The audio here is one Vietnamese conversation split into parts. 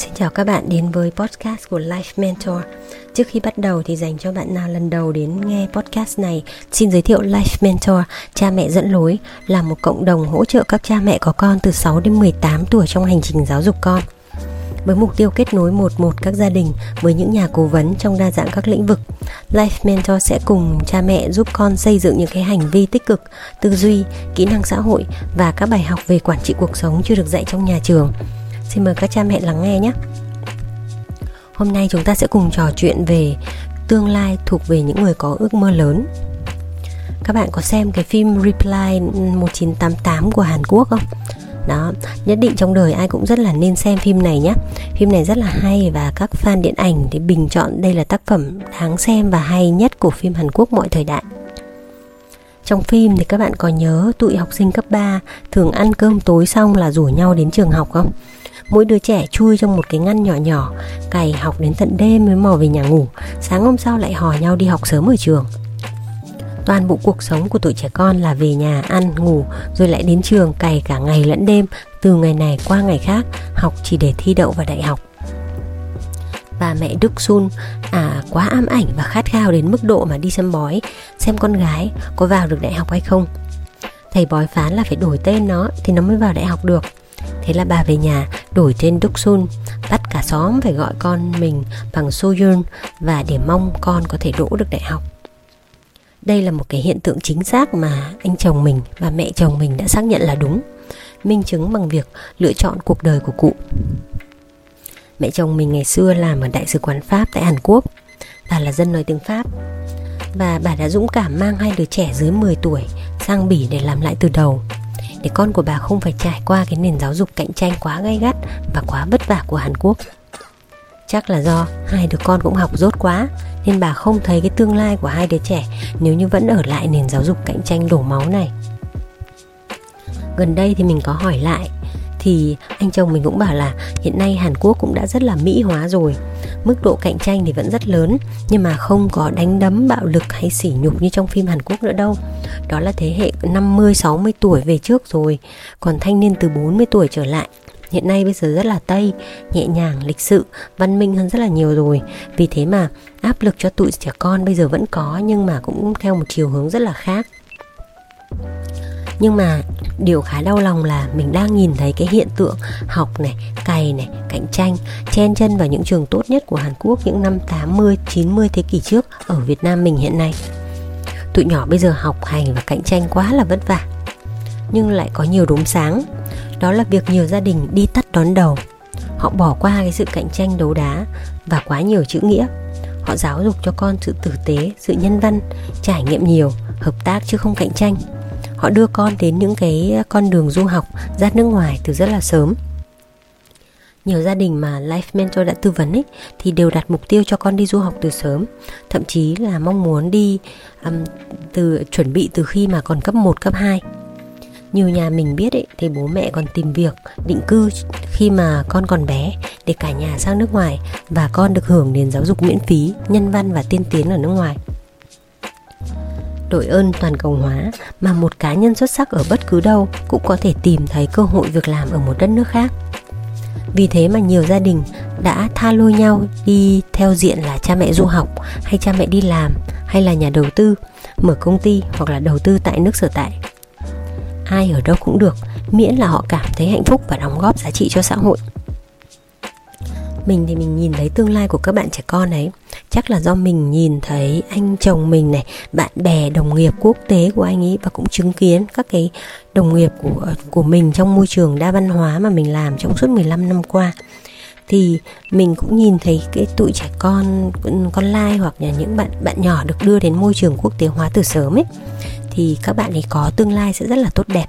Xin chào các bạn đến với podcast của Life Mentor. Trước khi bắt đầu thì dành cho bạn nào lần đầu đến nghe podcast này, xin giới thiệu Life Mentor, cha mẹ dẫn lối là một cộng đồng hỗ trợ các cha mẹ có con từ 6 đến 18 tuổi trong hành trình giáo dục con. Với mục tiêu kết nối một một các gia đình với những nhà cố vấn trong đa dạng các lĩnh vực, Life Mentor sẽ cùng cha mẹ giúp con xây dựng những cái hành vi tích cực, tư duy, kỹ năng xã hội và các bài học về quản trị cuộc sống chưa được dạy trong nhà trường Xin mời các cha mẹ lắng nghe nhé. Hôm nay chúng ta sẽ cùng trò chuyện về tương lai thuộc về những người có ước mơ lớn. Các bạn có xem cái phim Reply 1988 của Hàn Quốc không? Đó, nhất định trong đời ai cũng rất là nên xem phim này nhé. Phim này rất là hay và các fan điện ảnh thì bình chọn đây là tác phẩm đáng xem và hay nhất của phim Hàn Quốc mọi thời đại. Trong phim thì các bạn có nhớ tụi học sinh cấp 3 thường ăn cơm tối xong là rủ nhau đến trường học không? Mỗi đứa trẻ chui trong một cái ngăn nhỏ nhỏ, cày học đến tận đêm mới mò về nhà ngủ. Sáng hôm sau lại hò nhau đi học sớm ở trường. Toàn bộ cuộc sống của tuổi trẻ con là về nhà, ăn, ngủ, rồi lại đến trường cày cả ngày lẫn đêm, từ ngày này qua ngày khác, học chỉ để thi đậu vào đại học. Bà mẹ Đức Sun à quá ám ảnh và khát khao đến mức độ mà đi xem bói, xem con gái có vào được đại học hay không. Thầy bói phán là phải đổi tên nó thì nó mới vào đại học được. Thế là bà về nhà, đổi tên Đúc Sun, Bắt cả xóm phải gọi con mình bằng Soyun Và để mong con có thể đỗ được đại học. Đây là một cái hiện tượng chính xác mà anh chồng mình và mẹ chồng mình đã xác nhận là đúng, Minh chứng bằng việc lựa chọn cuộc đời của cụ. Mẹ chồng mình ngày xưa làm ở Đại sứ quán Pháp tại Hàn Quốc. Bà là dân nói tiếng Pháp. Và bà đã dũng cảm mang hai đứa trẻ dưới 10 tuổi sang Bỉ để làm lại từ đầu để con của bà không phải trải qua cái nền giáo dục cạnh tranh quá gay gắt và quá vất vả của Hàn Quốc. Chắc là do hai đứa con cũng học rốt quá, nên bà không thấy cái tương lai của hai đứa trẻ nếu như vẫn ở lại nền giáo dục cạnh tranh đổ máu này. Gần đây thì mình có hỏi lại thì anh chồng mình cũng bảo là hiện nay Hàn Quốc cũng đã rất là mỹ hóa rồi. Mức độ cạnh tranh thì vẫn rất lớn, nhưng mà không có đánh đấm bạo lực hay sỉ nhục như trong phim Hàn Quốc nữa đâu. Đó là thế hệ 50 60 tuổi về trước rồi, còn thanh niên từ 40 tuổi trở lại. Hiện nay bây giờ rất là tây nhẹ nhàng, lịch sự, văn minh hơn rất là nhiều rồi. Vì thế mà áp lực cho tụi trẻ con bây giờ vẫn có, nhưng mà cũng theo một chiều hướng rất là khác. Nhưng mà điều khá đau lòng là mình đang nhìn thấy cái hiện tượng học này, cày này, cạnh tranh chen chân vào những trường tốt nhất của Hàn Quốc những năm 80, 90 thế kỷ trước ở Việt Nam mình hiện nay. Tụi nhỏ bây giờ học hành và cạnh tranh quá là vất vả. Nhưng lại có nhiều đốm sáng. Đó là việc nhiều gia đình đi tắt đón đầu. Họ bỏ qua cái sự cạnh tranh đấu đá và quá nhiều chữ nghĩa. Họ giáo dục cho con sự tử tế, sự nhân văn, trải nghiệm nhiều, hợp tác chứ không cạnh tranh họ đưa con đến những cái con đường du học ra nước ngoài từ rất là sớm. Nhiều gia đình mà Life Mentor đã tư vấn ấy thì đều đặt mục tiêu cho con đi du học từ sớm, thậm chí là mong muốn đi um, từ chuẩn bị từ khi mà còn cấp 1, cấp 2. Nhiều nhà mình biết ấy thì bố mẹ còn tìm việc định cư khi mà con còn bé để cả nhà sang nước ngoài và con được hưởng nền giáo dục miễn phí, nhân văn và tiên tiến ở nước ngoài đội ơn toàn cầu hóa mà một cá nhân xuất sắc ở bất cứ đâu cũng có thể tìm thấy cơ hội việc làm ở một đất nước khác. Vì thế mà nhiều gia đình đã tha lôi nhau đi theo diện là cha mẹ du học hay cha mẹ đi làm hay là nhà đầu tư, mở công ty hoặc là đầu tư tại nước sở tại. Ai ở đâu cũng được, miễn là họ cảm thấy hạnh phúc và đóng góp giá trị cho xã hội. Mình thì mình nhìn thấy tương lai của các bạn trẻ con ấy chắc là do mình nhìn thấy anh chồng mình này, bạn bè, đồng nghiệp, quốc tế của anh ấy và cũng chứng kiến các cái đồng nghiệp của của mình trong môi trường đa văn hóa mà mình làm trong suốt 15 năm qua. Thì mình cũng nhìn thấy cái tụi trẻ con con lai hoặc là những bạn bạn nhỏ được đưa đến môi trường quốc tế hóa từ sớm ấy. Thì các bạn ấy có tương lai sẽ rất là tốt đẹp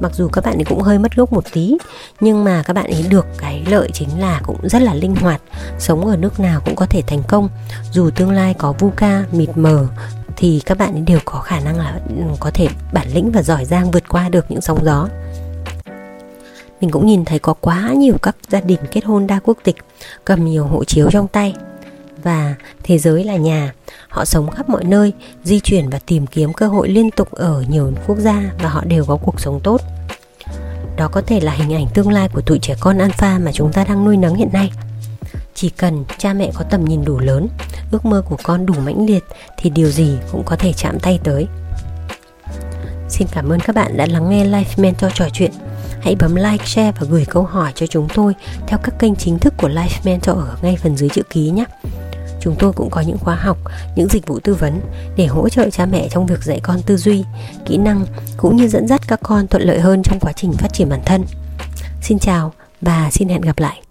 mặc dù các bạn ấy cũng hơi mất gốc một tí, nhưng mà các bạn ấy được cái lợi chính là cũng rất là linh hoạt, sống ở nước nào cũng có thể thành công. Dù tương lai có vu ca mịt mờ, thì các bạn ấy đều có khả năng là ừ, có thể bản lĩnh và giỏi giang vượt qua được những sóng gió. Mình cũng nhìn thấy có quá nhiều các gia đình kết hôn đa quốc tịch, cầm nhiều hộ chiếu trong tay và thế giới là nhà họ sống khắp mọi nơi di chuyển và tìm kiếm cơ hội liên tục ở nhiều quốc gia và họ đều có cuộc sống tốt Đó có thể là hình ảnh tương lai của tụi trẻ con alpha mà chúng ta đang nuôi nấng hiện nay. Chỉ cần cha mẹ có tầm nhìn đủ lớn, ước mơ của con đủ mãnh liệt thì điều gì cũng có thể chạm tay tới. Xin cảm ơn các bạn đã lắng nghe Life Mentor trò chuyện. Hãy bấm like, share và gửi câu hỏi cho chúng tôi theo các kênh chính thức của Life Mentor ở ngay phần dưới chữ ký nhé. Chúng tôi cũng có những khóa học, những dịch vụ tư vấn để hỗ trợ cha mẹ trong việc dạy con tư duy, kỹ năng cũng như dẫn dắt các con thuận lợi hơn trong quá trình phát triển bản thân. Xin chào và xin hẹn gặp lại.